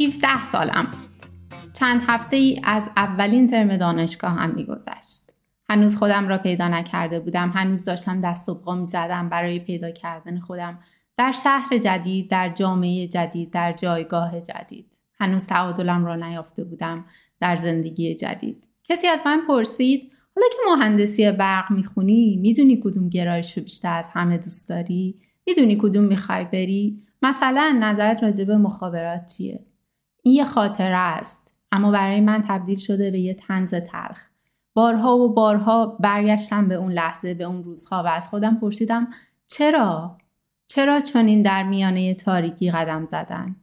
17 سالم. چند هفته ای از اولین ترم دانشگاه هم میگذشت. هنوز خودم را پیدا نکرده بودم. هنوز داشتم دست و پا می‌زدم برای پیدا کردن خودم در شهر جدید در جامعه جدید در جایگاه جدید. هنوز تعادلم را نیافته بودم در زندگی جدید. کسی از من پرسید حالا که مهندسی برق می‌خونی می‌دونی کدوم گرایش رو بیشتر از همه دوست داری؟ می‌دونی کدوم می‌خوای بری؟ مثلا نظرت راجع به مخابرات چیه؟ این یه خاطره است اما برای من تبدیل شده به یه تنز تلخ. بارها و بارها برگشتم به اون لحظه به اون روزها و از خودم پرسیدم چرا؟ چرا چنین در میانه تاریکی قدم زدن؟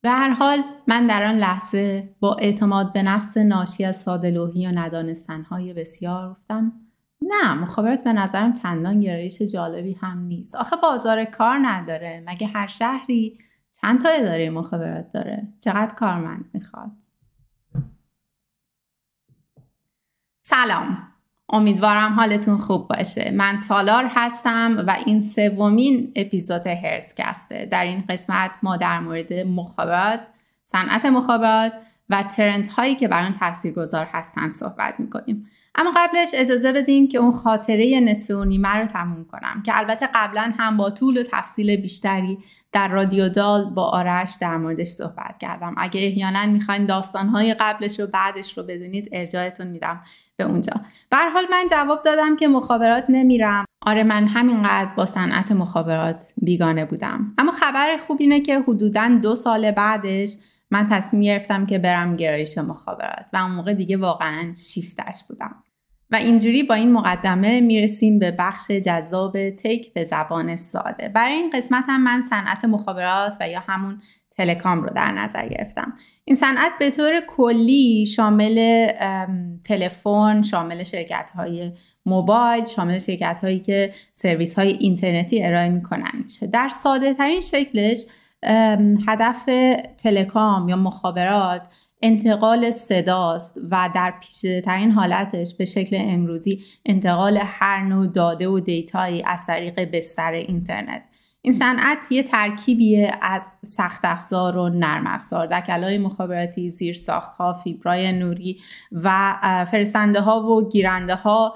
به هر حال من در آن لحظه با اعتماد به نفس ناشی از سادلوهی و ندانستنهای بسیار گفتم نه مخابرات به نظرم چندان گرایش جالبی هم نیست. آخه بازار کار نداره مگه هر شهری چند تا اداره مخابرات داره؟ چقدر کارمند می‌خواد؟ سلام. امیدوارم حالتون خوب باشه. من سالار هستم و این سومین اپیزود هرسکسته در این قسمت ما در مورد مخابرات صنعت مخابرات و ترنت هایی که بر آن تاثیرگذار هستند صحبت می‌کنیم. اما قبلش اجازه بدین که اون خاطره نصف و نیمه رو تموم کنم که البته قبلا هم با طول و تفصیل بیشتری در رادیو دال با آرش در موردش صحبت کردم. اگه احیانا می‌خواین داستانهای قبلش و بعدش رو بدونید ارجاعتون میدم به اونجا. به حال من جواب دادم که مخابرات نمیرم. آره من همینقدر با صنعت مخابرات بیگانه بودم. اما خبر خوب اینه که حدودا دو سال بعدش من تصمیم گرفتم که برم گرایش مخابرات و اون موقع دیگه واقعا شیفتش بودم. و اینجوری با این مقدمه می‌رسیم به بخش جذاب تک به زبان ساده. برای این قسمت هم من صنعت مخابرات و یا همون تلکام رو در نظر گرفتم. این صنعت به طور کلی شامل تلفن شامل شرکت های موبایل شامل شرکت هایی که سرویس های اینترنتی ارائه می‌کنن. میشه در ساده ترین شکلش هدف تلکام یا مخابرات انتقال صداست و در پیچیده ترین حالتش به شکل امروزی انتقال هر نوع داده و data یی از طریق بستر اینترنت. این صنعت یه ترکیبیه از سخت افزار و نرم افزار. دکلای مخابراتی زیر ساخت ها فیبرای نوری و فرستنده ها و گیرنده ها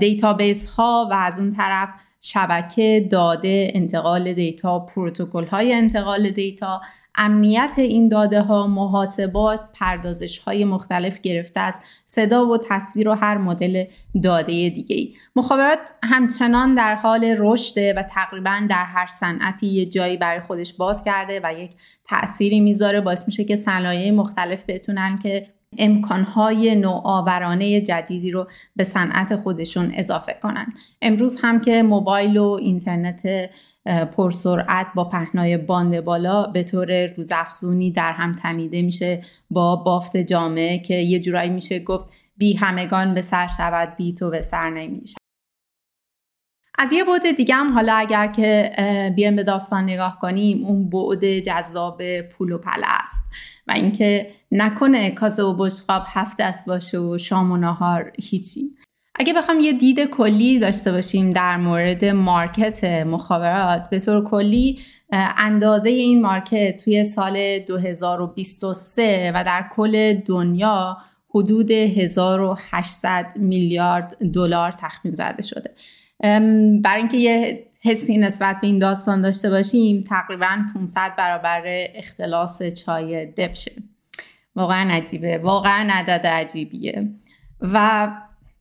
database ها و از اون طرف شبکه داده انتقال data پروتکل های انتقال data امنیت این داده ها محاسبات پردازش های مختلف گرفته از صدا و تصویر و هر مدل داده دیگه ای. مخابرات همچنان در حال رشده و تقریبا در هر صنعتی یه جایی برای خودش باز کرده و یک تأثیری می‌ذاره باعث میشه که صنایع مختلف بتونن که امکانهای نوآورانه جدیدی رو به صنعت خودشون اضافه کنن امروز هم که موبایل و اینترنت پرسرعت با پهنای باند بالا به طور روزافزونی در هم تنیده میشه با بافت جامعه که یه جورایی میشه گفت بی همگان به سر شود بی تو به سر نمیشه. از یه بعد دیگه هم حالا اگر که بیایم به داستان نگاه کنیم اون بعد جذاب پول و پله است و اینکه نکنه کاسه و بشقاب هفت دست باشه و شام و نهار هیچی. اگه بخوام یه دید کلی داشته باشیم در مورد مارکت مخابرات به طور کلی اندازه این مارکت توی سال 2023 و در کل دنیا حدود 1800 میلیارد دلار تخمین زده شده. برای اینکه یه حسی نسبت به این داستان داشته باشیم تقریبا 500 برابر اختلاس چای دبشه. واقعا عجیبه. واقعا عدد عجیبیه. و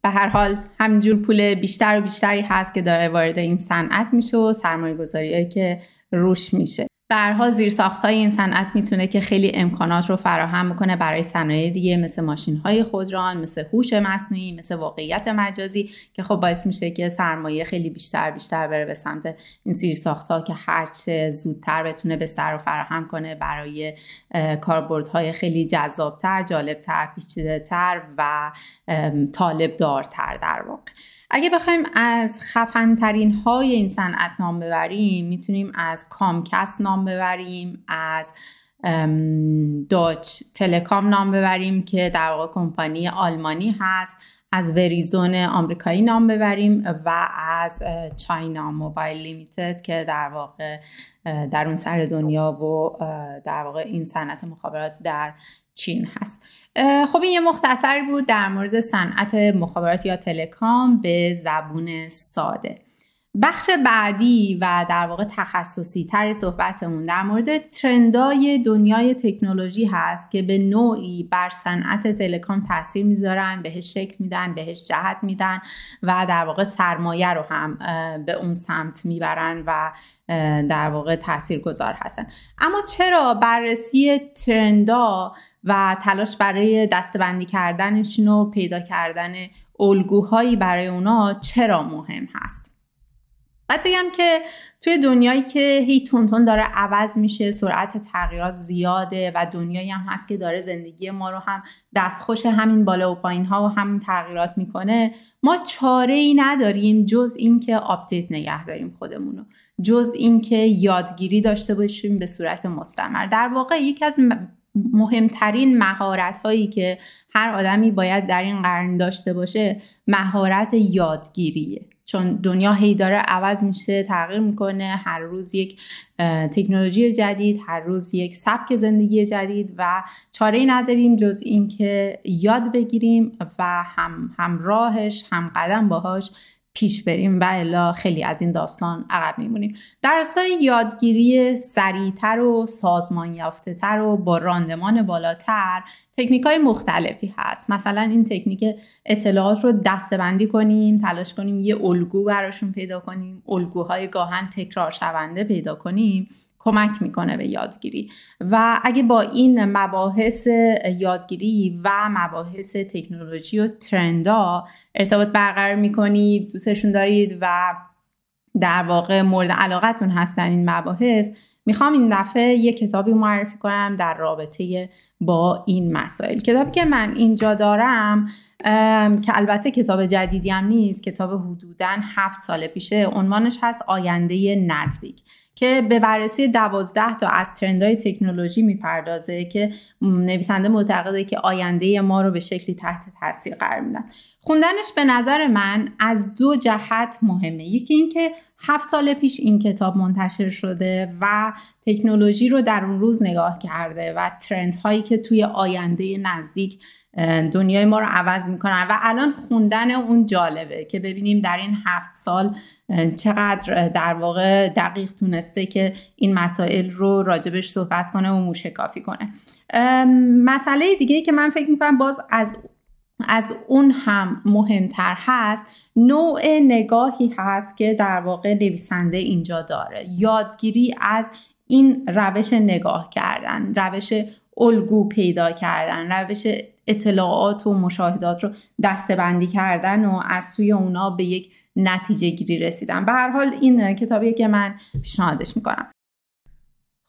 به هر حال همینجور پول بیشتر و بیشتری هست که داره وارد این صنعت میشه و سرمایه گذاری که روش میشه. هر حال زیر های این صنعت می‌تونه که خیلی امکانات رو فراهم می‌کنه برای صنایع دیگه مثل ماشین های خودران مثل هوش مصنوعی مثل واقعیت مجازی که خب باعث میشه که سرمایه خیلی بیشتر بیشتر بره به سمت این زیر ها که هرچه زودتر بتونه به سر و فراهم کنه برای کاربردهای خیلی جذابتر جالبتر پیچیدهتر و طالب دارتر در واقع. اگه بخوایم از خفنترین های این صنعت نام ببریم می‌تونیم از کامکست نام ببریم از داچ تلکام نام ببریم که در واقع کمپانی آلمانی هست از وریزون آمریکایی نام ببریم و از چاینا موبایل لیمیتد که در واقع در اون سر دنیا و در واقع این صنعت مخابرات در چین هست. خب این یه مختصری بود در مورد صنعت مخابرات یا تلکام به زبون ساده. بخش بعدی و در واقع تخصصی تر صحبتمون در مورد ترندای دنیای تکنولوژی هست که به نوعی بر صنعت تلکام تاثیر می‌ذارن بهش شکل میدن بهش جهت میدن و در واقع سرمایه رو هم به اون سمت می‌برن و در واقع تاثیر گذار هستن. اما چرا بررسی ترندا و تلاش برای دستبندی کردنشون و پیدا کردن الگوهایی برای اونا چرا مهم هست؟ بعد بگم که توی دنیایی که هی تونتون داره عوض میشه سرعت تغییرات زیاده و دنیایی هم هست که داره زندگی ما رو هم دستخوش همین بالا و پایین ها و همین تغییرات می‌کنه ما چاره ای نداریم جز اینکه update نگه داریم خودمون رو جز اینکه یادگیری داشته باشیم به صورت مستمر. در واقع یکی از مهمترین مهارت هایی که هر آدمی باید در این قرن داشته باشه مهارت یادگیریه. چون دنیا هی داره عوض میشه تغییر می‌کنه هر روز یک تکنولوژی جدید هر روز یک سبک زندگی جدید و چاره ای نداریم جز اینکه یاد بگیریم و هم همراهش هم قدم باهاش پیش بریم و الا خیلی از این داستان عقب میمونیم. در راستای یادگیری سریعتر و سازمان یافته تر و با راندمان بالاتر تکنیک های مختلفی هست. مثلا این تکنیک اطلاعات رو دستبندی کنیم تلاش کنیم یه الگو براشون پیدا کنیم الگوهای گاهن تکرار شونده پیدا کنیم کمک می‌کنه به یادگیری. و اگه با این مباحث یادگیری و مباحث تکنولوژی و ترندا ارتباط برقرار می‌کنید دوستشون دارید و در واقع مورد علاقتون هستن این مباحث می‌خوام این دفعه یه کتابی معرفی کنم در رابطه با این مسائل. کتابی که من اینجا دارم که البته کتاب جدیدی هم نیست کتاب حدودا هفت سال پیشه. عنوانش هست آینده نزدیک که به بررسی دوازده تا از ترندهای تکنولوژی می‌پردازه که نویسنده معتقده که آینده ما رو به شکلی تحت تاثیر قرار میدن. خوندنش به نظر من از دو جهت مهمه. یکی اینکه هفت سال پیش این کتاب منتشر شده و تکنولوژی رو در اون روز نگاه کرده و ترند هایی که توی آینده نزدیک دنیای ما رو عوض می‌کنن. و الان خوندن اون جالبه که ببینیم در این هفت سال چقدر در واقع دقیق تونسته که این مسائل رو راجبش صحبت کنه و موشکافی کنه. مسئله دیگه که من فکر می‌کنم باز از از اون هم مهمتر هست نوع نگاهی هست که در واقع نویسنده اینجا داره. یادگیری از این روش نگاه کردن روش الگو پیدا کردن روش اطلاعات و مشاهدات رو دستبندی کردن و از سوی اونا به یک نتیجه گیری رسیدن. به هر حال این کتابیه که من پیشنهادش می‌کنم.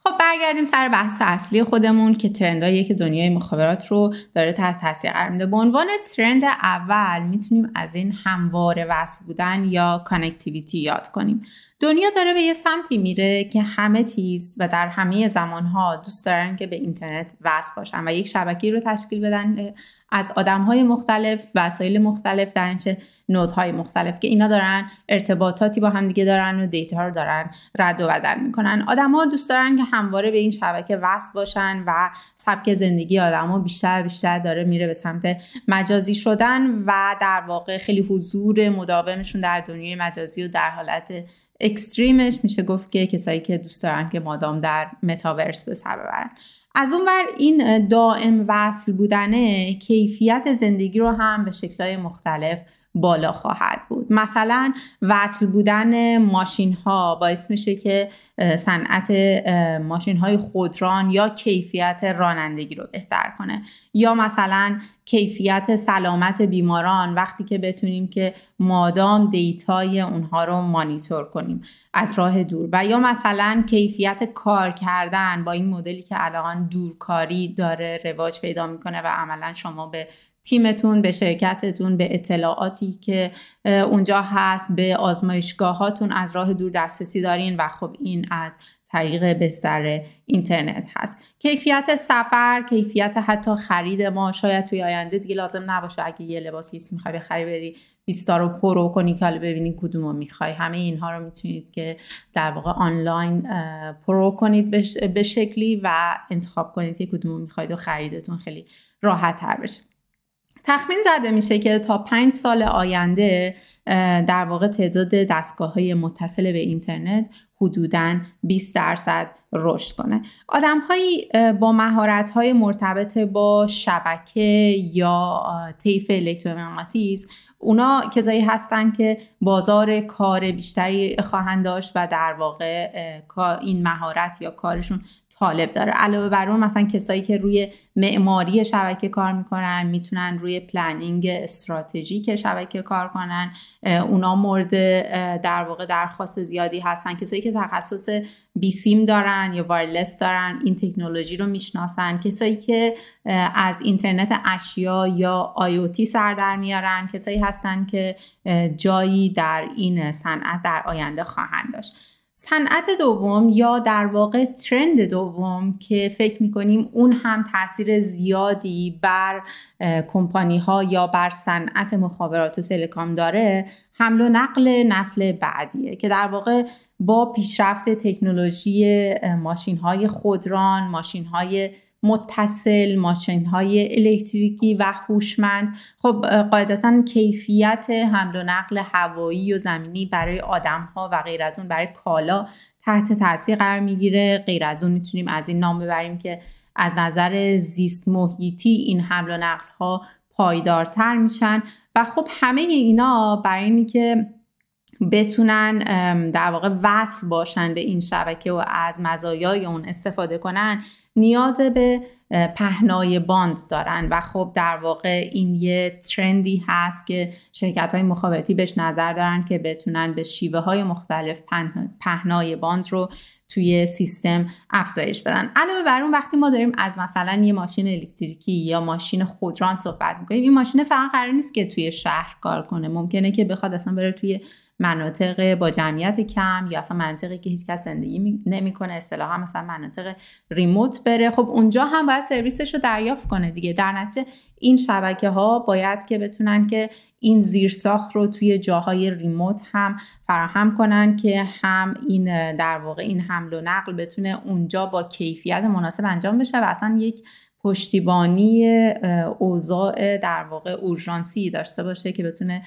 خب برگردیم سر بحث اصلی خودمون که trend هایی که دنیای مخابرات رو داره تحت تاثیر قرار میده. به عنوان trend اول می‌تونیم از این همواره وصل بودن یا connectivity یاد کنیم. دنیا داره به یه سمتی میره که همه چیز و در همه زمانها دوست دارن که به اینترنت وصل باشن و یک شبکه رو تشکیل بدن از آدم مختلف وسایل مختلف در node های مختلف که اینا دارن ارتباطاتی با هم دیگه دارن و data رو دارن رد و بدل می‌کنن. آدما دوست دارن که همواره به این شبکه وصل باشن و سبک زندگی آدما بیشتر بیشتر داره میره به سمت مجازی شدن و در واقع خیلی حضور مداومشون در دنیای مجازی و در حالت اکستریمش میشه گفت که کسایی که دوست دارن که مادام در متاورس به سر ببرن. از اون ور این دائم وصل بودنه کیفیت زندگی رو هم به شکلهای مختلف بالا خواهد بود. مثلا وصل بودن ماشین ها باعث میشه که صنعت ماشین های خودران یا کیفیت رانندگی رو بهتر کنه. یا مثلا کیفیت سلامت بیماران وقتی که بتونیم که مادام دیتای اونها رو مانیتور کنیم از راه دور. و یا مثلا کیفیت کار کردن با این مدلی که الان دورکاری داره رواج پیدا می‌کنه و عملا شما به تیمتون به شرکتتون به اطلاعاتی که اونجا هست به آزمایشگاهاتون از راه دور دسترسی دارین و خب این از طریق بستر اینترنت هست. کیفیت سفر کیفیت حتی خرید ما شاید توی آینده دیگه لازم نباشه. اگه یه لباسی هیچ می‌خوای بخری بری بیستا رو پرو کنی که حالا ببینید کدوم رو می‌خوای. همه اینها رو می‌تونید که در واقع آنلاین پرو کنید به شکلی و انتخاب کنید که کدوم رو می‌خواید و خریدتون خیلی راحت تر بشه. تخمین زده میشه که تا پنج سال آینده در واقع تعداد دستگاه های متصل به اینترنت حدوداً 20 درصد رشد کنه. آدم هایی با مهارت های مرتبط با شبکه یا طیف الکترومغناطیس اونا کسایی هستن که بازار کار بیشتری خواهند داشت و در واقع این مهارت یا کارشون طالب داره. علاوه بر اون مثلا کسایی که روی معماری شبکه کار می‌کنن می‌تونن روی planning استراتژیک شبکه کار کنن. اونا مورد در واقع درخواست زیادی هستن. کسایی که تخصص بیسیم دارن یا wireless دارن این تکنولوژی رو می‌شناسن. کسایی که از اینترنت اشیا یا IoT سر در میارن. کسایی هستن که جایی در این صنعت در آینده خواهند داشت. صنعت دوم یا در واقع ترند دوم که فکر می‌کنیم اون هم تاثیر زیادی بر کمپانی ها یا بر صنعت مخابرات و تلکام داره حمل و نقل نسل بعدیه که در واقع با پیشرفت تکنولوژی ماشین های خودران ماشین های متصل ماشین های الکتریکی و هوشمند. خب قاعدتا کیفیت حمل و نقل هوایی و زمینی برای آدم ها و غیر از اون برای کالا تحت تاثیر قرار می‌گیره. غیر از اون می‌تونیم از این نام ببریم که از نظر زیست محیطی این حمل و نقل ها پایدارتر میشن. و خب همه اینا برای اینی که بتونن در واقع وصل باشن به این شبکه و از مزایای اون استفاده کنن نیاز به پهنای باند دارن. و خب در واقع این یه ترندی هست که شرکت های مخابراتی بهش نظر دارن که بتونن به شیوه های مختلف پهنای باند رو توی سیستم افزایش بدن. علاوه بر اون وقتی ما داریم از مثلا یه ماشین الکتریکی یا ماشین خودران صحبت می‌کنیم این ماشین فقط قرار نیست که توی شهر کار کنه. ممکنه که بخواد اصلا بره توی مناطق با جمعیت کم یا اصلا مناطقی که هیچکس زندگی نمی‌کنه اصطلاحا مثلا مناطق ریموت بره. خب اونجا هم باید سرویسش رو دریافت کنه دیگه. در نتیجه این شبکه ها باید که بتونن که این زیرساخت رو توی جاهای ریموت هم فراهم کنن که هم این در واقع این حمل و نقل بتونه اونجا با کیفیت مناسب انجام بشه و اصلا یک پشتیبانی اوضاع در واقع اورژانسی داشته باشه که بتونه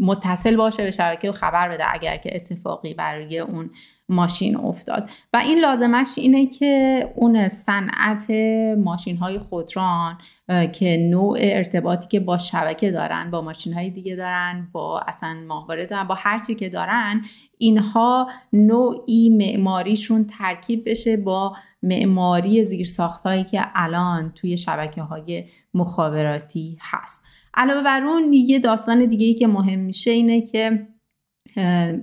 متصل باشه به شبکه و خبر بده اگر که اتفاقی برای اون ماشین افتاد. و این لازمش اینه که اون صنعت ماشین های خودران که نوع ارتباطی که با شبکه دارن با ماشین های دیگه دارن با اصلا ماهواره دارن با هر چی که دارن اینها نوعی معماریشون ترکیب بشه با معماری زیرساختهایی که الان توی شبکه های مخابراتی هست. علاوه بر اون یه داستان دیگه ای که مهم میشه اینه که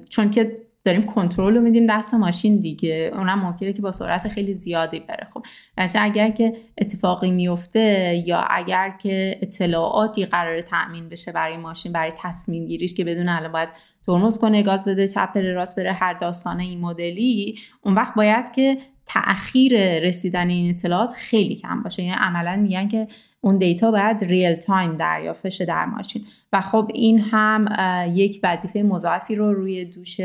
چون که داریم کنترل رو میدیم دست ماشین دیگه. اونم ممکنه که با سرعت خیلی زیادی بره. خب اگر که اتفاقی میفته یا اگر که اطلاعاتی قرار تأمین بشه برای ماشین برای تصمیم گیریش که بدونه الان باید ترمز کنه گاز بده چپ بره راست بره هر داستان این مدلی اون وقت باید که تأخیر رسیدن این اطلاعات خیلی کم باشه. یعنی عملا میگن که اون data باید real time دریافت بشه در ماشین. و خب این هم یک وظیفه مضاعفی رو روی دوش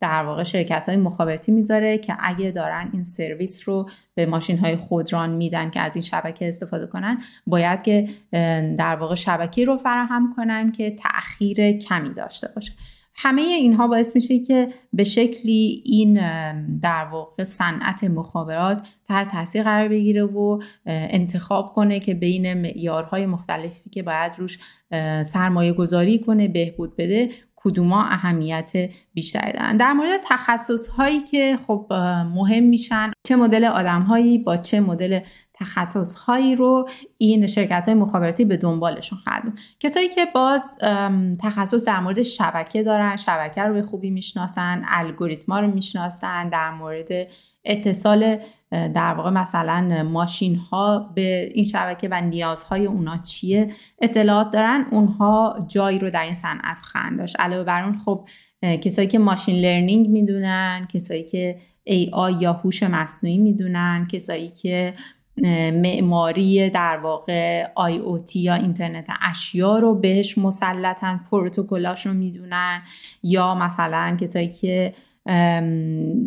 در واقع شرکت های مخابراتی می‌ذاره که اگه دارن این سرویس رو به ماشین های خودران میدن که از این شبکه استفاده کنن باید که در واقع شبکه رو فراهم کنن که تأخیر کمی داشته باشه. همه اینها باعث میشه که به شکلی این در واقع صنعت مخابرات تحت تاثیر قرار بگیره و انتخاب کنه که بین معیارهای مختلفی که باید روش سرمایه گذاری کنه بهبود بده کدوما اهمیت بیشتری دارن. در مورد تخصص هایی که خب مهم میشن چه مدل آدم هایی با چه مدل تخصص هایی رو این شرکت های مخابراتی به دنبالشون خواهد کسایی که باز تخصص در مورد شبکه دارن شبکه رو به خوبی می‌شناسن الگوریتما رو می‌شناسن در مورد اتصال در واقع مثلا ماشین ها به این شبکه و نیازهای اونا چیه اطلاعات دارن اونها جایی رو در این صنعت خواهند داشت. علاوه بر اون خب کسایی که ماشین لرنینگ می‌دونن کسایی که AI یا هوش مصنوعی می‌دونن کسایی که معماری در واقع IoT یا اینترنت اشیا رو بهش مسلطن پروتکلاش رو می‌دونن یا مثلا کسایی که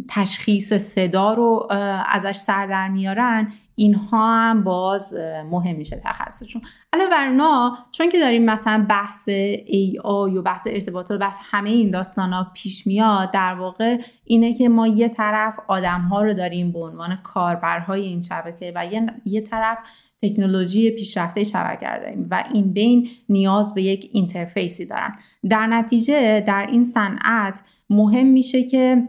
تشخیص صدا رو ازش سر در میارن اینها هم باز مهم میشه تخصصشون. علاوه بر چون که داریم مثلا بحث ای آی و بحث ارتباطات بحث همه این داستان ها پیش میاد در واقع اینه که ما یه طرف آدم ها رو داریم به عنوان کاربرهای این شبکه و یه, یه طرف تکنولوژی پیشرفته شبکه داریم و این بین نیاز به یک interface ی دارن. در نتیجه در این صنعت مهم میشه که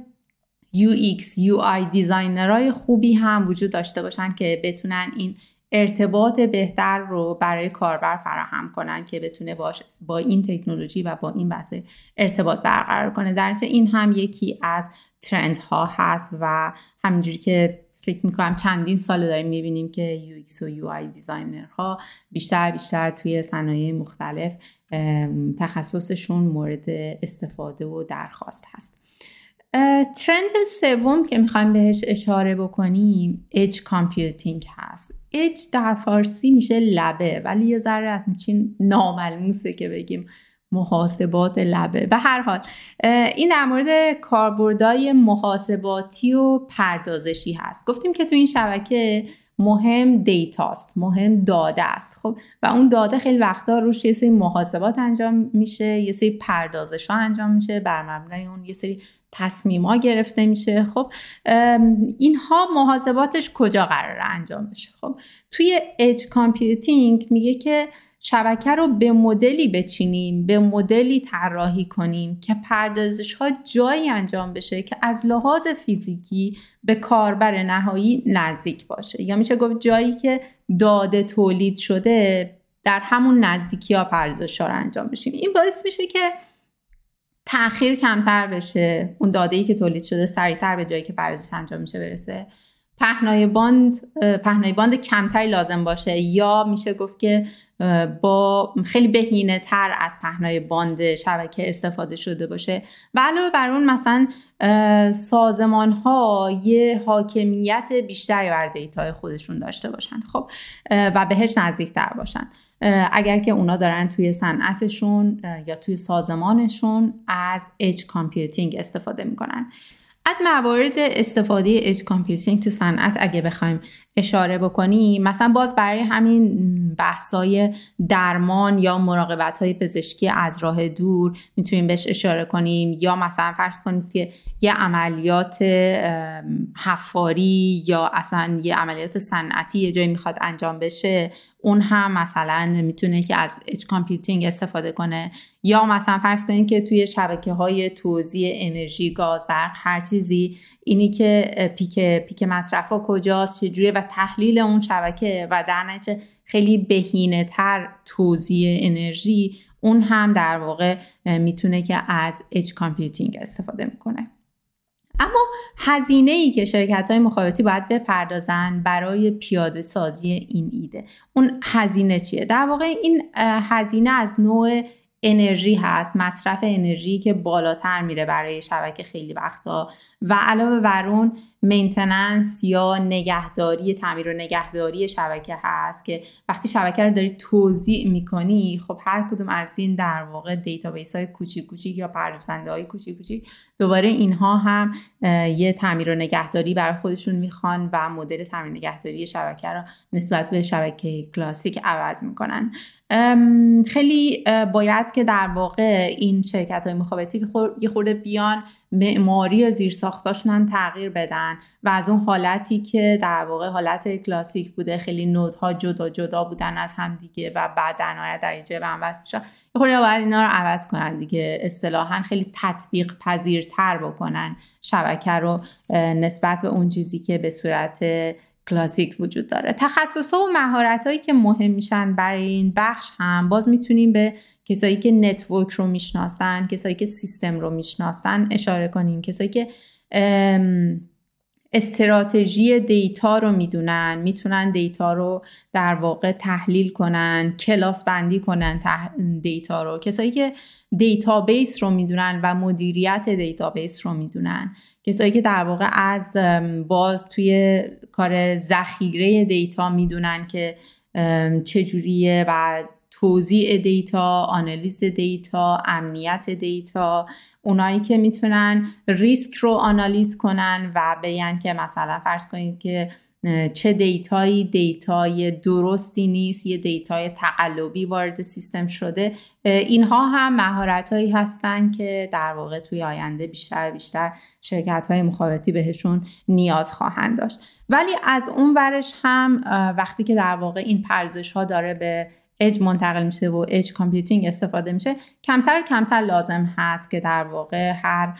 UX, UI designer های خوبی هم وجود داشته باشن که بتونن این ارتباط بهتر رو برای کاربر فراهم کنن که بتونه باش با این تکنولوژی و با این بحث ارتباط برقرار کنه. در این هم یکی از trend ها هست و همینجوری که فکر می‌کنم چندین سال داریم می‌بینیم که UX و UI designer ها بیشتر بیشتر توی صنایع مختلف تخصصشون مورد استفاده و درخواست هست. trend سوم که می‌خوایم بهش اشاره بکنیم edge computing هست. اج در فارسی میشه لبه ولی یه ذره همچین ناملموسه که بگیم محاسبات لبه. به هر حال این در مورد کاربردهای محاسباتی و پردازشی هست. گفتیم که تو این شبکه مهم data ست مهم داده است. خب و اون داده خیلی وقتا روش یه سری محاسبات انجام میشه یه سری پردازش ها انجام میشه بر مبنای اون یه سری تصمیم ها گرفته میشه. خب اینها محاسباتش کجا قرار انجام بشه؟ خب توی edge computing میگه که شبکه رو به مدلی بچینیم به مدلی طراحی کنیم که پردازش ها جایی انجام بشه که از لحاظ فیزیکی به کاربر نهایی نزدیک باشه. یا میشه گفت جایی که داده تولید شده در همون نزدیکی ها پردازش ها رو انجام بشیم. این باعث میشه که تاخیر کمتر بشه اون داده ای که تولید شده سریعتر به جایی که پردازش انجام میشه برسه. پهنای باند پهنای باند کمتری لازم باشه. یا میشه گفت که با خیلی بهینه تر از پهنای باند شبکه استفاده شده باشه. و علاوه بر اون مثلا سازمان ها یه حاکمیت بیشتری بر دیتای خودشون داشته باشن خب و بهش نزدیکتر باشن. اگر که اونا دارن توی صنعتشون یا توی سازمانشون از edge computing استفاده می‌کنن. از موارد استفاده edge computing تو صنعت اگه بخوایم اشاره بکنیم مثلا باز برای همین بحثای درمان یا مراقبت های پزشکی از راه دور می‌تونیم بهش اشاره کنیم یا مثلا فرض کنید که یه عملیات حفاری یا اصلا یه عملیات صنعتی یه جایی می‌خواد انجام بشه اون هم مثلا می‌تونه که از edge computing استفاده کنه. یا مثلا فرض کنید که توی شبکه های توزیع انرژی گاز برق هر چیزی اینی که پیک پیک مصرف ها کجاست چجوریه و تحلیل اون شبکه و در نتیجه خیلی بهینه تر توزیع انرژی اون هم در واقع می‌تونه که از edge computing استفاده می‌کنه. اما هزینه ای که شرکت های مخابراتی باید بپردازن برای پیاده سازی این ایده. اون هزینه چیه؟ در واقع این هزینه از نوع انرژی هست مصرف انرژی که بالاتر میره برای شبکه خیلی وقتا و علاوه بر اون maintenance یا نگهداری تعمیر و نگهداری شبکه هست که وقتی شبکه رو داری توزیع می‌کنی خب هر کدوم از این در واقع دیتابیس های کوچیک کوچیک یا پردازنده های کوچیک کوچیک دوباره اینها هم یه تعمیر و نگهداری برای خودشون می‌خوان و مدل تعمیر نگهداری شبکه رو نسبت به شبکه کلاسیک عوض می‌کنن. خیلی باید که در واقع این شرکت های مخابراتی یه خورده بیان معماری زیرساختاشون تغییر بدن و از اون حالتی که در واقع حالت کلاسیک بوده خیلی node ها جدا جدا بودن از هم دیگه و بعد در نهایت در هم وصل میشن. یه باید اینا رو عوض کنن دیگه اصطلاحا خیلی تطبیق پذیرتر بکنن شبکه رو نسبت به اون چیزی که به صورت کلاسیک وجود داره. تخصص و مهارت هایی که مهم میشن برای این بخش هم باز می‌تونیم به کسایی که network رو می‌شناسن کسایی که سیستم رو می‌شناسن اشاره کنیم کسایی که استراتژی دیتا رو می‌دونن می‌تونن دیتا رو در واقع تحلیل کنن کلاس بندی کنن دیتا رو. کسایی که دیتابیس رو می‌دونن و مدیریت دیتابیس رو می‌دونن. کسایی که در واقع از باز توی کار ذخیره دیتا می‌دونن که چجوریه و توزیع دیتا، آنالیز دیتا، امنیت دیتا اونایی که می‌تونن ریسک رو آنالیز کنن و بگن که مثلا فرض کنید که چه دیتایی دیتای درستی نیست یه دیتای تقلبی وارد سیستم شده اینها هم مهارت هایی هستن که در واقع توی آینده بیشتر بیشتر شرکت های مخابراتی بهشون نیاز خواهند داشت. ولی از اون ورش هم وقتی که در واقع این پردازش ها داره به اج منتقل میشه و edge computing استفاده میشه. کمتر کمتر لازم هست که در واقع هر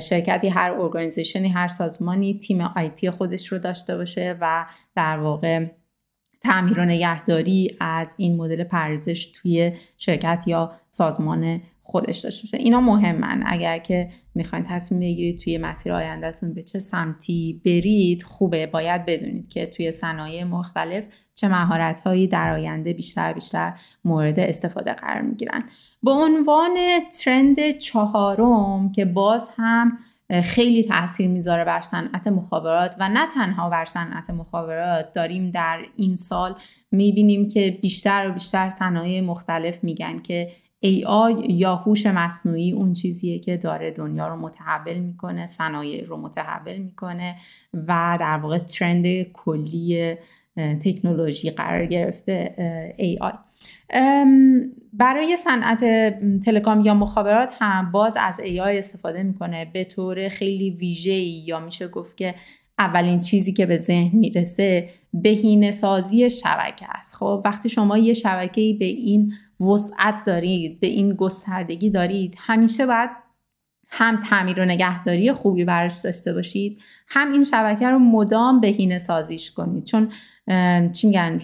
شرکتی هر ارگانیزیشنی هر سازمانی تیم آیتی خودش رو داشته باشه و در واقع تعمیر و نگهداری از این مدل پردازش توی شرکت یا سازمان خودش داشته باشه. اینا مهمن. اگر که می‌خواین تصمیم بگیرید توی مسیر آیندهتون به چه سمتی برید خوبه. باید بدونید که توی صنایع مختلف چه مهارت هایی در آینده بیشتر بیشتر مورد استفاده قرار می‌گیرن. به عنوان ترند چهارم که باز هم خیلی تاثیر می‌ذاره بر صنعت مخابرات و نه تنها بر صنعت مخابرات داریم در این سال می‌بینیم که بیشتر و بیشتر صنایع مختلف میگن که AI یا هوش مصنوعی اون چیزیه که داره دنیا رو متحول می‌کنه صنایع رو متحول می‌کنه و در واقع ترند کلی تکنولوژی قرار گرفته AI برای صنعت تلکام یا مخابرات هم باز از AI استفاده می‌کنه به طور خیلی ویژه یا میشه گفت که اولین چیزی که به ذهن می‌رسه بهینه سازی شبکه است. خب وقتی شما یه شبکه به این وسعت دارید به این گستردگی دارید. همیشه باید هم تعمیر و نگهداری خوبی براش داشته باشید هم این شبکه رو مدام بهینه سازیش کنید. چون چی میگن؟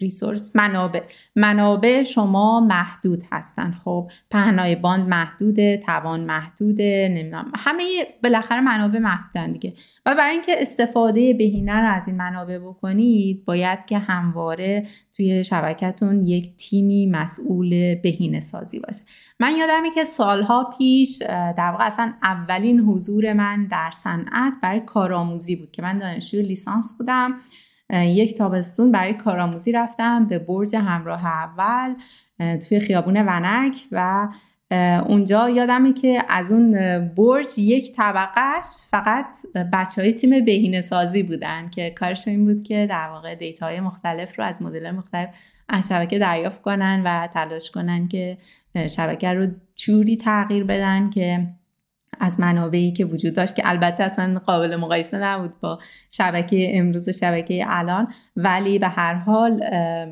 ریسورس؟ منابع. منابع شما محدود هستن. خب پهنای باند محدوده توان محدوده نمی‌دونم. همه بالاخره منابع محدودن دیگه. و برای اینکه استفاده بهینه رو از این منابع بکنید باید که همواره توی شبکتون یک تیمی مسئول بهینه سازی باشه. من یادمه که سالها پیش در واقع اصلا اولین حضور من در صنعت برای کارآموزی بود که من دانشجوی لیسانس بودم. یک تابستون برای کارآموزی رفتم به برج همراه اول توی خیابون ونک و اونجا یادمه که از اون برج یک طبقهش فقط بچه های تیم بهینه سازی بودن که کارشون این بود که در واقع دیتاهای مختلف رو از مدل مختلف از شبکه دریافت کنن و تلاش کنن که شبکه رو جوری تغییر بدن که از منابعی که وجود داشت که البته اصلا قابل مقایسه نبود با شبکه امروز و شبکه الان ولی به هر حال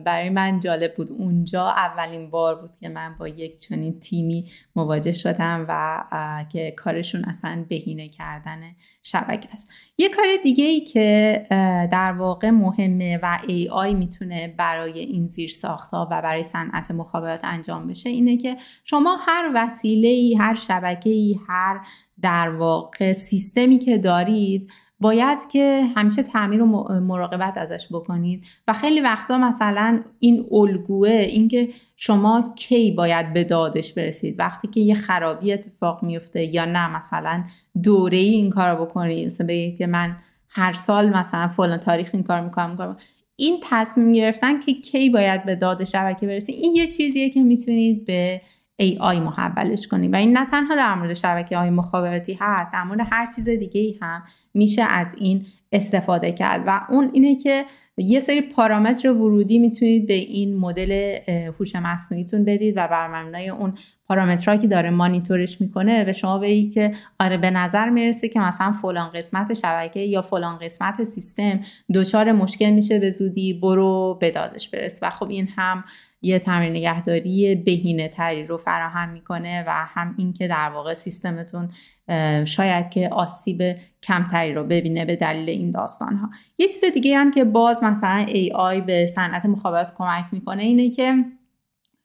برای من جالب بود. اونجا اولین بار بود که من با یک چنین تیمی مواجه شدم و که کارشون اصلا بهینه کردن شبکه است. یه کار دیگه ای که در واقع مهمه و AI می‌تونه برای این زیر ساختها و برای صنعت مخابرات انجام بشه اینه که شما هر وسیله ای هر شبکه ای هر در واقع سیستمی که دارید باید که همیشه تعمیر و مراقبت ازش بکنید. و خیلی وقتا مثلا این الگوه اینکه شما کی باید به دادش برسید. وقتی که یه خرابی اتفاق میفته یا نه مثلا دوره ای این کار بکنید. مثلا بگید که من هر سال مثلا فلان تاریخ این کار می‌کنم, می‌کنم. این تصمیم گرفتن که کی باید به داد شبکه برسید این یه چیزیه که می‌تونید به AI محولش کنید و این نه تنها در مورد شبکه های مخابراتی هست در مورد هر چیز دیگه ای هم میشه از این استفاده کرد. و اون اینه که یه سری پارامتر ورودی می‌تونید به این مدل هوش مصنوعیتون بدید و بر مبنای اون پارامترهایی که داره مانیتورش می‌کنه به شما بگید که آره به نظر می‌رسه که مثلا فلان قسمت شبکه یا فلان قسمت سیستم دچار مشکل میشه به زودی برو به دادش برس. و خب این هم یه تمرین نگهداری بهینه تری رو فراهم می‌کنه و هم اینکه در واقع سیستمتون شاید که آسیب کمتری رو ببینه به دلیل این داستان ها یه چیز دیگه هم که باز مثلا AI به صنعت مخابرات کمک می‌کنه اینه که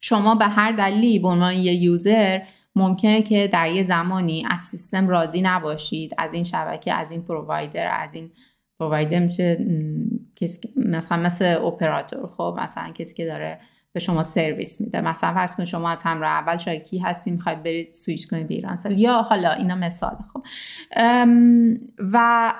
شما به هر دلیلی به عنوان یه یوزر ممکنه که در یه زمانی از سیستم راضی نباشید از این شبکه از این پرووایدر از این پرووایدر میشه مثلا مثل اپراتور خب مثلا کسی که داره به شما سرویس میده. مثلا فرض کن شما از همراه اول شاید کی هستیم می‌خواید برید سویچ کنید به ایرانسل یا حالا اینا مثال خب و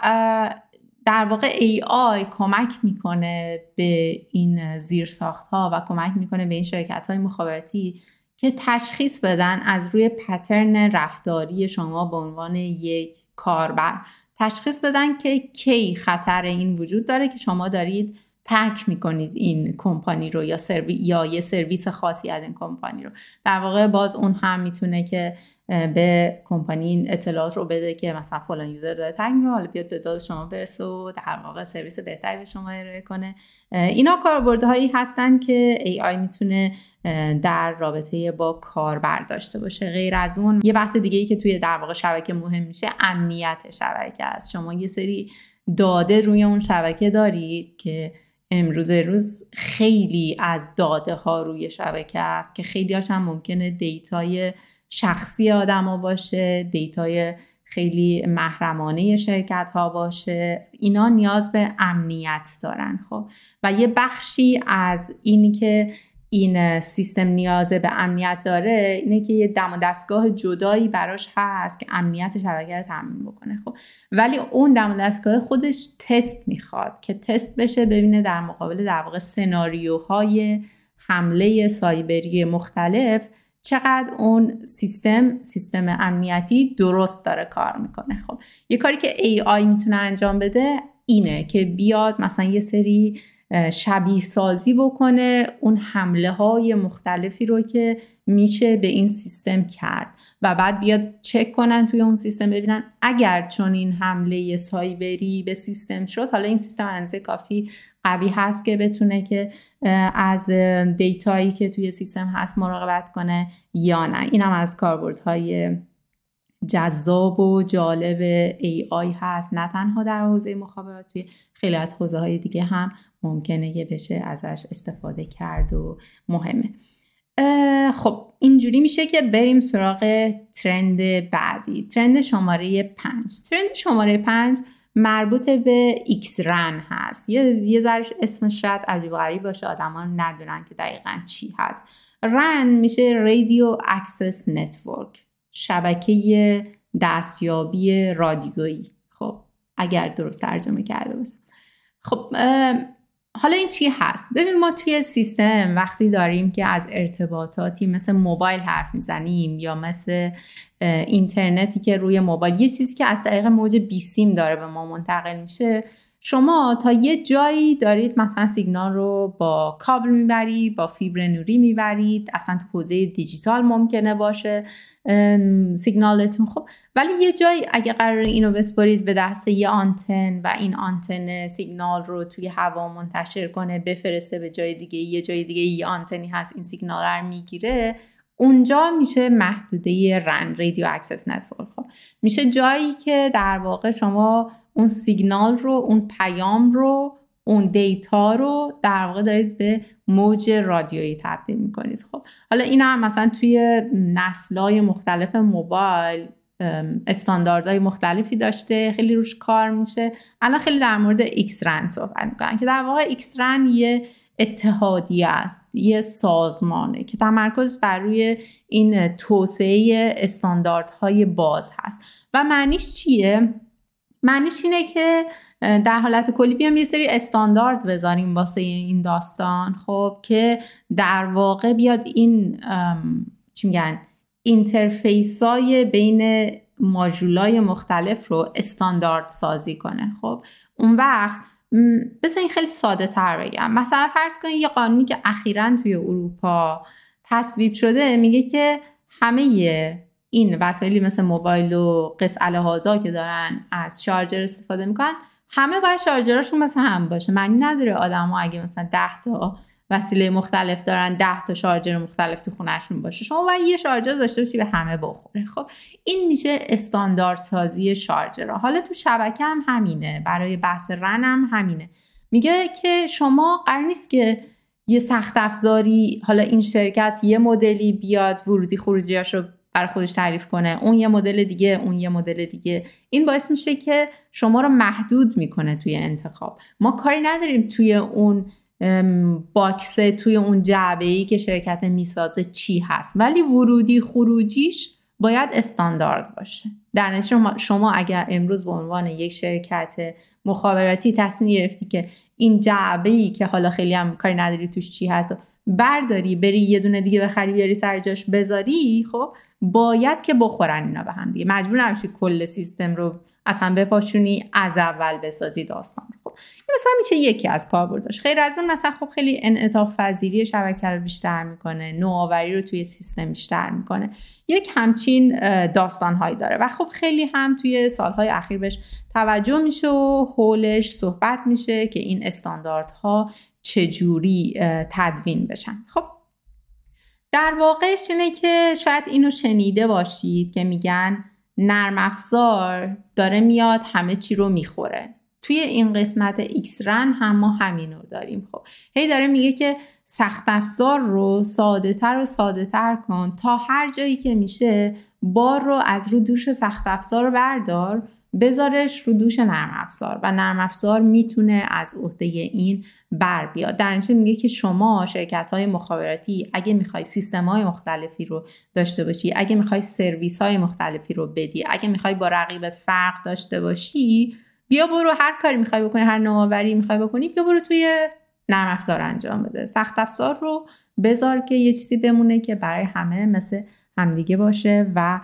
در واقع AI کمک می‌کنه به این زیرساخت ها و کمک می‌کنه به این شرکت های مخابراتی که تشخیص بدن از روی پترن رفتاری شما به عنوان یک کاربر. تشخیص بدن که کی خطر این وجود داره که شما دارید ترک می‌کنید این کمپانی رو یا سروی یا یه سرویس خاصی از این کمپانی رو. در واقع باز اون هم می‌تونه که به کمپانی این اطلاعات رو بده که مثلا فلان یوزر داره تنگ حالا بیاد به داد شما برسه و در واقع سرویس بهتری به شما ارائه کنه. اینا کاربردهایی هستن که AI می‌تونه در رابطه با کاربر داشته باشه. غیر از اون یه بحث دیگه ای که توی در واقع شبکه مهم میشه امنیت شبکه است. شما یه سری داده روی اون شبکه دارید که امروز روز خیلی از داده ها روی شبکه است که خیلی هم ممکنه دیتای شخصی آدما باشه دیتای خیلی محرمانه شرکت ها باشه. اینا نیاز به امنیت دارن خب. و یه بخشی از این که این سیستم نیاز به امنیت داره اینه که یه دم و دستگاه جدایی براش هست که امنیت شبکه رو تامین بکنه خب. ولی اون دم و دستگاه خودش تست می‌خواد که تست بشه ببینه در مقابل در واقع سناریوهای حمله سایبری مختلف چقدر اون سیستم سیستم امنیتی درست داره کار می‌کنه خب. یه کاری که AI می‌تونه انجام بده اینه که بیاد مثلا یه سری شبیه سازی بکنه اون حمله های مختلفی رو که میشه به این سیستم کرد و بعد بیاد چک کنن توی اون سیستم ببینن اگر چون این حمله سایبری به سیستم شد حالا این سیستم انزه کافی قوی هست که بتونه که از دیتایی که توی سیستم هست مراقبت کنه یا نه. این هم از کاربردهای جذاب و جالب AI هست. نه تنها در حوزه مخابرات توی خیلی از حوزه های دیگه هم ممکنه که بشه ازش استفاده کرد و مهمه. خب اینجوری میشه که بریم سراغ trend بعدی. trend شماره پنج. trend شماره پنج مربوط به xRAN هست. یه, یه ذرش اسمش شاید عجیب غریب باشه آدما ندونن که دقیقا چی هست. RAN میشه radio access network شبکه دستیابی رادیویی. خب اگر درست ترجمه کرده باشم. خب حالا این چی هست؟ ببین ما توی سیستم وقتی داریم که از ارتباطاتی مثل موبایل حرف می‌زنیم یا مثل اینترنتی که روی موبایل یه چیزی که از طریق موج بیسیم داره به ما منتقل میشه شما تا یه جایی دارید مثلا سیگنال رو با کابل می‌برید با فیبر نوری می‌برید اصلا تو حوزه دیجیتال ممکنه باشه سیگنالتون. خب ولی یه جایی اگه قرار اینو بسپارید به دست یه آنتن و این آنتن سیگنال رو توی هوا منتشر کنه بفرسته به جای دیگه یه جای دیگه یه آنتنی هست این سیگنال رو می‌گیره اونجا میشه محدوده RAN radio access network. میشه جایی که در واقع شما اون سیگنال رو اون پیام رو اون دیتا رو در واقع دارید به موج رادیویی تبدیل می‌کنید. خب حالا این هم مثلا توی نسلهای مختلف موبایل استانداردهای مختلفی داشته خیلی روش کار میشه. الان خیلی در مورد xRAN صحبت می‌کنن که در واقع xRAN یه اتحادیه است یه سازمانه که تمرکز بر روی این توسعه استانداردهای باز هست. و معنیش چیه؟ معنیش اینه که در حالت کلی بیام یه سری استاندارد بذاریم واسه این داستان خب که در واقع بیاد این چی میگن اینترفیس های بین ماژولای مختلف رو استاندارد سازی کنه. خب اون وقت بذار این خیلی ساده تر بگم. مثلا فرض کنید یه قانونی که اخیرا توی اروپا تصویب شده میگه که همه این وسایلی مثل موبایل و قص الهازا که دارن از شارجر استفاده می‌کنن همه باید شارجراشون مثل هم باشه. معنی نداره آدم ها اگه مثلا 10 تا وسیله مختلف دارن 10 تا شارجر مختلف تو خونهشون باشه. شما باید یه شارجر داشته باشی به همه بخوره. خب این میشه استاندارد سازی شارجر حالا تو شبکه هم همینه برای بحث رن هم همینه. میگه که شما قرار نیست که یه سخت افزاری حالا این شرکت یه مدلی بیاد ورودی خروجیاش رو برای خودش تعریف کنه. اون یه مدل دیگه اون یه مدل دیگه. این باعث میشه که شما رو محدود می‌کنه توی انتخاب. ما کاری نداریم توی اون باکسه توی اون جعبه ای که شرکت می‌سازه چی هست. ولی ورودی خروجیش باید استاندارد باشه. در نتیجه شما اگر امروز به عنوان یک شرکت مخابراتی تصمیم گرفتی که این جعبه ای که حالا خیلی هم کاری نداری توش چی هست برداری بری یه دونه دیگه بخری بیاری سر جاش بذاری خب باید که بخورن اینا به هم دیگه. مجبور نمیشی کل سیستم رو از هم بپاشونی از اول بسازی داستان خب این مثلا میشه یکی از کاربرداش خیر از اون مثلا خب خیلی انعطاف پذیری شبکه رو بیشتر می‌کنه نوآوری رو توی سیستم بیشتر می‌کنه. یک همچین داستانهایی داره. و خب خیلی هم توی سالهای اخیر بهش توجه میشه و حولش صحبت میشه که این استانداردها چجوری تدوین بشن. خب در واقعش اینه که شاید اینو شنیده باشید که میگن نرم افزار داره میاد همه چی رو می‌خوره. توی این قسمت xRAN هم ما همین رو داریم. خب هی داره میگه که سخت افزار رو ساده تر و ساده تر کن تا هر جایی که میشه بار رو از رو دوش سخت افزار بردار بذارش رو دوش نرم افزار و نرم افزار می‌تونه از عهده این بر بیاد. در نتیجه میگه که شما شرکت های مخابراتی اگه می‌خوای سیستم های مختلفی رو داشته باشی اگه می‌خوای سرویس های مختلفی رو بدی اگه می‌خوای با رقیبت فرق داشته باشی بیا برو هر کاری می‌خوای بکنی هر نوآوری می‌خوای بکنی بیا برو توی نرم افزار انجام بده. سخت افزار رو بذار که یه چیزی بمونه که برای همه مثل همدیگه باشه و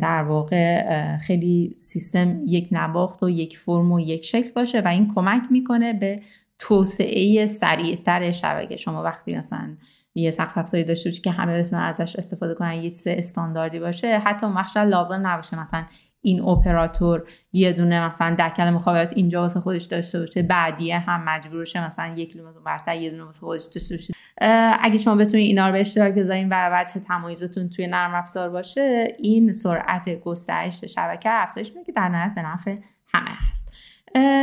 در واقع خیلی سیستم یک نواخت و یک فرم و یک شکل باشه و این کمک می‌کنه به توسعه سریعتر شبکه. شما وقتی مثلا یه سخت افزاری داشته باشی که همه بتونن ازش استفاده کنن یه چیز استانداردی باشه حتی اون لازم نباشه مثلا این اپراتور یه دونه مثلا دکل مخابرات اینجا واسه خودش داشته باشه بعدیه هم مجبور شه مثلا یک کیلومتر برتر یه دونه واسه خودش داشته باشه. اگه شما بتونید اینا رو به اشتراک بذارین و وجه تمایزتون توی نرم افزار باشه این سرعت گسترش شبکه افزایش میده که در نهایت به نفع همه هست.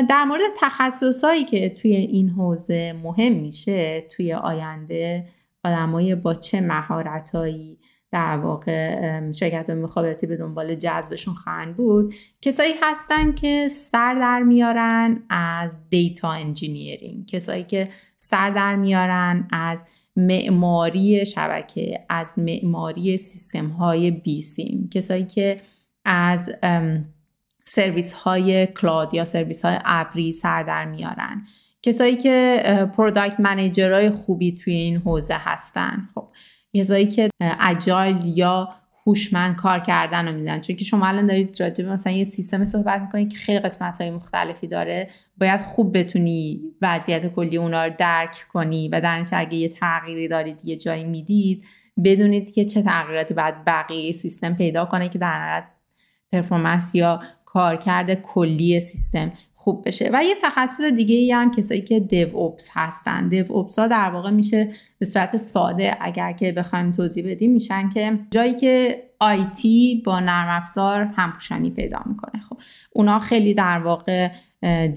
در مورد تخصصهایی که توی این حوزه مهم میشه توی آینده آدمای با چه مهارتهایی در واقع شرکت مخابراتی به دنبال جذبشون خواهند بود کسایی هستن که سر در میارن از data engineering کسایی که سر در میارن از معماری شبکه از معماری سیستم های بیسیم کسایی که از سرویس های cloud یا سرویس های ابری سر در میارن. کسایی که product manager های خوبی توی این حوزه هستن. خب کسایی که agile یا هوشمند کار کردن رو بلدن. چون که شما الان دارید راجع مثلا یه سیستم صحبت می‌کنید که خیلی قسمت های مختلفی داره. باید خوب بتونی وضعیت کلی اونا رو درک کنی و در اگه یه تغییری دارید یه جایی می‌دید بدونید که چه تغییراتی باید بقیه سیستم پیدا کنه که در نهایت پرفورمنس یا کارکرد کلی سیستم خوب بشه. و یه تخصص دیگه ای هم کسایی که دیو اوپس هستن. دیو اوپس ها در واقع میشه به صورت ساده اگر که بخوایم توضیح بدیم میشن که جایی که آیتی با نرم افزار همپوشانی پیدا می‌کنه. خب اونا خیلی در واقع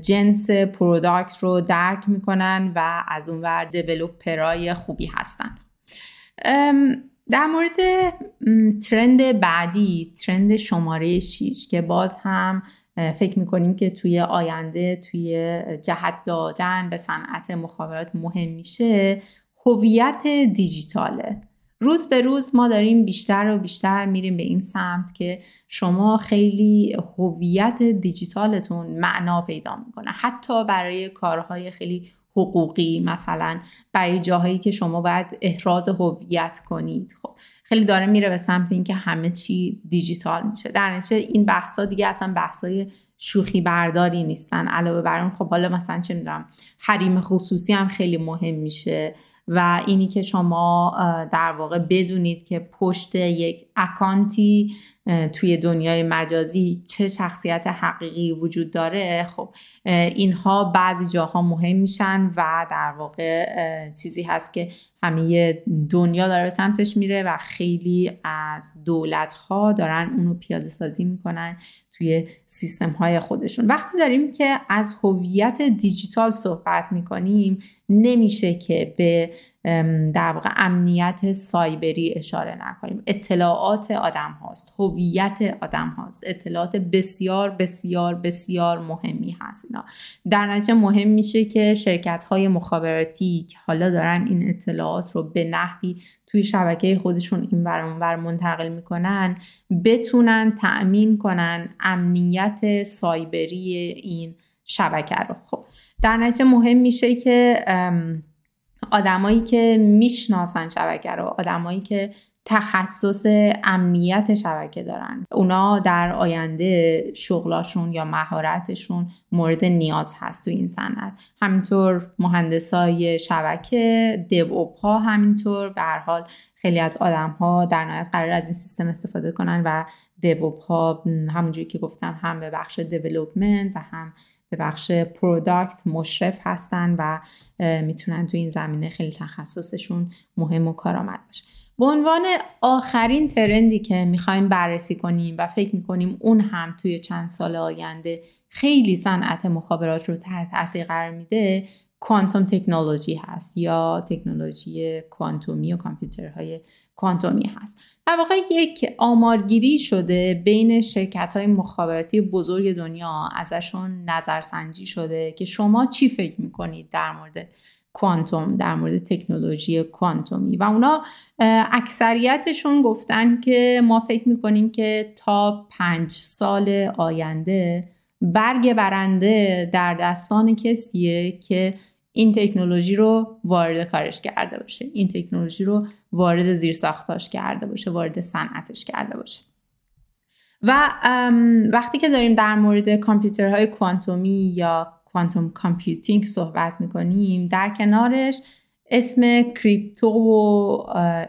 جنس product رو درک می‌کنن و از اونور developer ای خوبی هستن. در مورد trend بعدی trend شماره 6 که باز هم فکر می‌کنیم که توی آینده توی جهت دادن به صنعت مخابرات مهم میشه هویت دیجیتاله. روز به روز ما داریم بیشتر و بیشتر میریم به این سمت که شما خیلی هویت دیجیتالتون معنا پیدا می‌کنه. حتی برای کارهای خیلی حقوقی مثلا برای جاهایی که شما باید احراز هویت کنید. خب خیلی داره میره به سمت اینکه همه چی دیجیتال میشه. در نتیجه این بحثا دیگه اصلا بحثای شوخی برداری نیستن. علاوه بر اون خب حالا مثلا چه می‌دونم حریم خصوصی هم خیلی مهم میشه و اینی که شما در واقع بدونید که پشت یک اکانتی توی دنیای مجازی چه شخصیت حقیقی وجود داره خب اینها بعضی جاها مهم میشن و در واقع چیزی هست که همه دنیا داره به سمتش میره و خیلی از دولت ها دارن اونو پیاده سازی می‌کنن توی سیستم های خودشون. وقتی داریم که از هویت دیجیتال صحبت می‌کنیم نمیشه که به در واقع امنیت سایبری اشاره نکنیم. اطلاعات آدم هاست هویت آدم هاست. اطلاعات بسیار بسیار بسیار مهمی هست اینا. در نتیجه مهم میشه که شرکت های مخابراتی که حالا دارن این اطلاعات رو به نحوی توی شبکه خودشون این بر منتقل می‌کنن بتونن تأمین کنن امنیت سایبری این شبکه رو. خب در نتیجه مهم میشه که آدمایی که می‌شناسن شبکه رو آدمایی که تخصص امنیت شبکه دارن اونا در آینده شغلاشون یا مهارتشون مورد نیاز هست تو این صنعت. همینطور مهندسای شبکه دیوپ ها همینطور. به هر حال خیلی از آدم ها در نهایت قرار از این سیستم استفاده کنن و DevOps ها همونجوری که گفتم هم به بخش development و هم به بخش product مشرف هستن و می‌تونن تو این زمینه خیلی تخصصشون مهم و کارآمد باشه. به عنوان آخرین trend ی که می‌خوایم بررسی کنیم و فکر می‌کنیم اون هم توی چند سال آینده خیلی صنعت مخابرات رو تحت تاثیر قرار میده quantum technology هست یا تکنولوژی کوانتومی و کامپیوترهای کوانتومی هست. در واقع یک آمارگیری شده بین شرکت های مخابراتی بزرگ دنیا ازشون نظرسنجی شده که شما چی فکر می‌کنید در مورد کوانتوم در مورد تکنولوژی کوانتومی؟ و اونا اکثریتشون گفتن که ما فکر می‌کنیم که تا پنج سال آینده برگ برنده در دستان کسیه که این تکنولوژی رو وارد کارش کرده باشه. این تکنولوژی رو وارد زیر ساختاش کرده باشه وارد صنعتش کرده باشه. و وقتی که داریم در مورد کامپیوترهای کوانتومی یا quantum computing صحبت می‌کنیم در کنارش اسم crypto و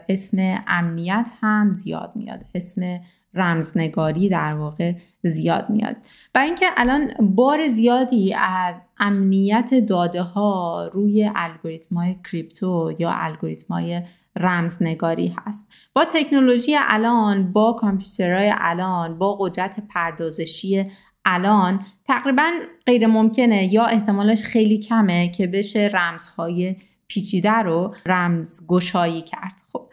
اسم امنیت هم زیاد میاد. اسم رمزنگاری در واقع زیاد میاد. برای اینکه الان بار زیادی از امنیت داده ها روی الگوریتم های کریپتو یا الگوریتم های رمزنگاری هست. با تکنولوژی الان با کامپیوترهای الان با قدرت پردازشی الان تقریبا غیر ممکنه یا احتمالش خیلی کمه که بشه رمزهای پیچیده رو رمز گشایی کرد. خب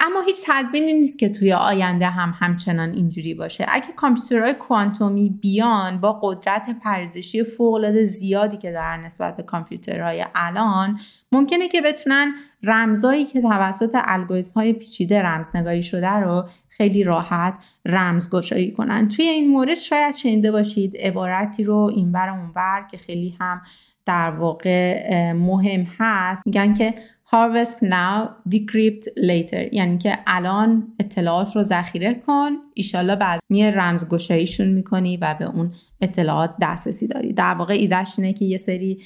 اما هیچ تضمینی نیست که توی آینده هم همچنان اینجوری باشه. اگه کامپیوترهای کوانتومی بیان با قدرت پردازشی فوق زیادی که دارن نسبت به کامپیوترهای الان ممکنه که بتونن رمزایی که توسط الگوریتم های پیچیده رمزنگاری شده رو خیلی راحت رمزگشایی کنن. توی این مورد شاید شنیده باشید عبارتی رو اینور اونور که خیلی هم در واقع مهم هست. میگن که harvest now decrypt later. یعنی که الان اطلاعات رو ذخیره کن ایشالله بعد میه رمزگشاییشون می‌کنی و به اون اطلاعات دسترسی داری در واقع ایدهش اینه که یه سری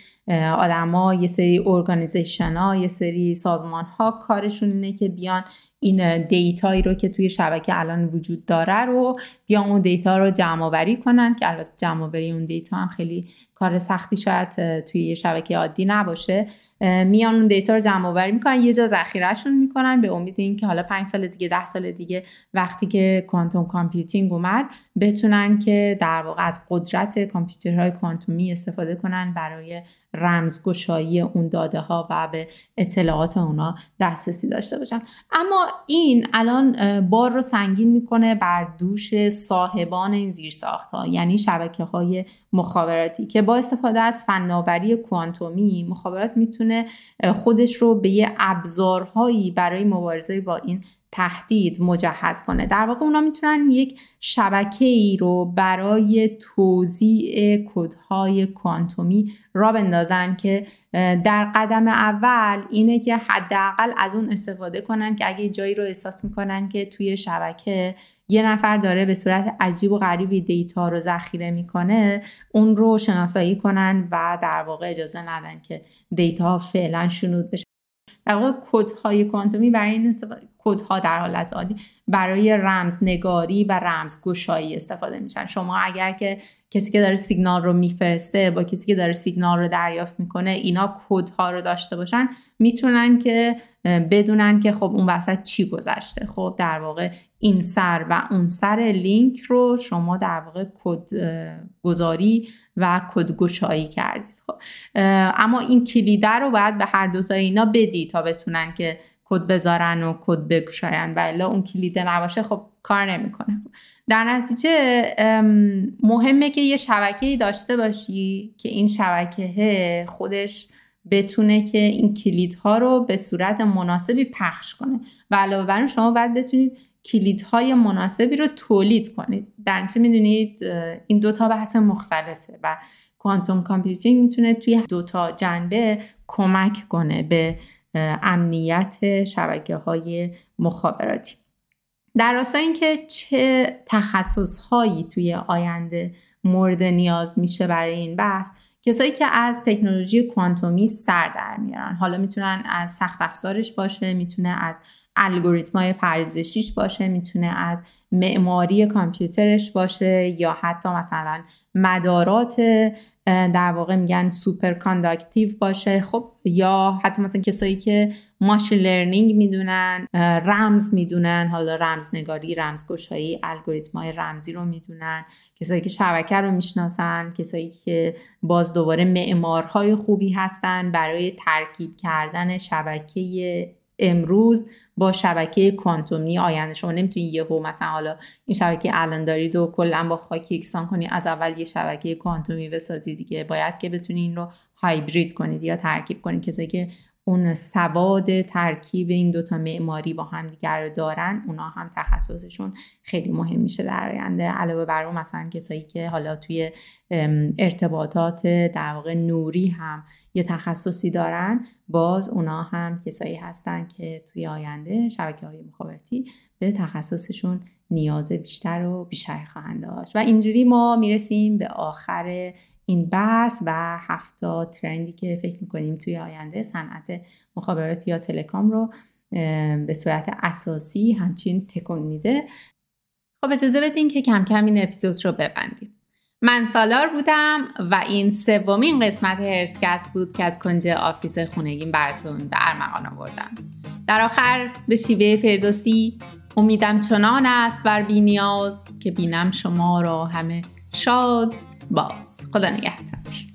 آدما یه سری organization ها یه سری سازمان ها کارشون اینه که بیان این دیتایی رو که توی شبکه الان وجود داره رو بیان اون دیتا رو جمع آوری کنن که البته جمع آوری اون دیتا هم خیلی کار سختی شاید توی شبکه عادی نباشه. میان اون دیتا رو جمع آوری می‌کنن. یه جا ذخیرهشون می‌کنن به امید اینکه حالا پنج سال دیگه ده سال دیگه وقتی که quantum computing اومد بتونن که در واقع از قدرت کامپیوترهای کوانتومی استفاده کنن برای رمزگشایی اون داده ها و به اطلاعات اونا دسترسی داشته باشن. اما این الان بار رو سنگین می‌کنه بر دوش صاحبان این زیرساخت ها یعنی شبکه های مخابراتی که با استفاده از فناوری کوانتومی مخابرات می‌تونه خودش رو به یه ابزارهایی برای مبارزه با این تهدید مجهز کنه. در واقع اونا می‌تونن یک شبکه ای رو برای توزیع کدهای کوانتومی را بندازن که در قدم اول اینه که حداقل از اون استفاده کنن که اگه جایی رو احساس می‌کنن که توی شبکه یه نفر داره به صورت عجیب و غریبی دیتا رو ذخیره می‌کنه اون رو شناسایی کنن و در واقع اجازه ندن که دیتا فعلا شنود بشه. در واقع کدهای کوانتومی برای این کدها در حالت عادی برای رمز نگاری و رمز گشایی استفاده میشن. شما اگر که کسی که داره سیگنال رو میفرسته با کسی که داره سیگنال رو دریافت می‌کنه اینا کدها رو داشته باشن می‌تونن که بدونن که خب اون وسط چی گذشته. خب در واقع این سر و اون سر لینک رو شما در واقع کد گذاری و کد گشایی کردید. خب اما این کلیده رو باید به هر دو تا اینا بدی تا بتونن که کد بذارن و کد بگشاین و الا اون کلیده نباشه خب کار نمی‌کنه. در نتیجه مهمه که یه شبکه داشته باشی که این شبکه خودش بتونه که این کلیدها رو به صورت مناسبی پخش کنه. و علاوه بر شما باید بتونید کلیدهای مناسبی رو تولید کنید. در نتیجه می‌دونید این دوتا بحث مختلفه و کوانتوم کامپیوتینگ می‌تونه توی دوتا جنبه کمک کنه به امنیت شبکه های مخابراتی. در راستای اینکه چه تخصص هایی توی آینده مورد نیاز میشه برای این بحث کسایی که از تکنولوژی کوانتومی سر در میارن. حالا می‌تونن از سخت افزارش باشه می‌تونه از الگوریتم های پردازشیش باشه می‌تونه از معماری کامپیوترش باشه یا حتی مثلا مدارات در واقع میگن superconductive باشه. خب یا حتی مثلا کسایی که ماشین لرنینگ می‌دونن رمز می‌دونن حالا رمزنگاری رمزگشایی الگوریتم های رمزی رو می‌دونن. کسایی که شبکه رو می‌شناسن کسایی که باز دوباره معمارهای خوبی هستن برای ترکیب کردن شبکه امروز با شبکه کوانتومی آینده. شما نمی‌تونی یهو مثلا حالا این شبکه الان دارید و کلا با خاک یکسان کنی از اول یه شبکه کوانتومی بسازی دیگه. باید که بتونی این رو هایبرید کنید یا ترکیب کنید کسایی که اون سواد ترکیب این دوتا معماری با هم دیگر رو دارن اونا هم تخصصشون خیلی مهم میشه در آینده. علاوه بر اون مثلا کسایی که حالا توی ارتباطات در واقع نوری هم یه تخصصی دارن باز اونا هم کسایی هستن که توی آینده شبکه های مخابراتی به تخصصشون نیاز بیشتر و بیشتر خواهند داشت. و اینجوری ما می‌رسیم به آخر این بحث و هفتا trend ی که فکر می‌کنیم توی آینده صنعت مخابرات یا telecom رو به صورت اساسی همچین تکون میده. خب اجازه بدین که کم کم این اپیزود رو ببندیم. من سالار بودم و این سومین قسمت هرسکست بود که از کنج office خونگیم براتون به ارمغان آوردم. در آخر به شیوه فردوسی امیدم چنان است بر بینیاز که بینم شما را همه شاد باز خدا نگهدار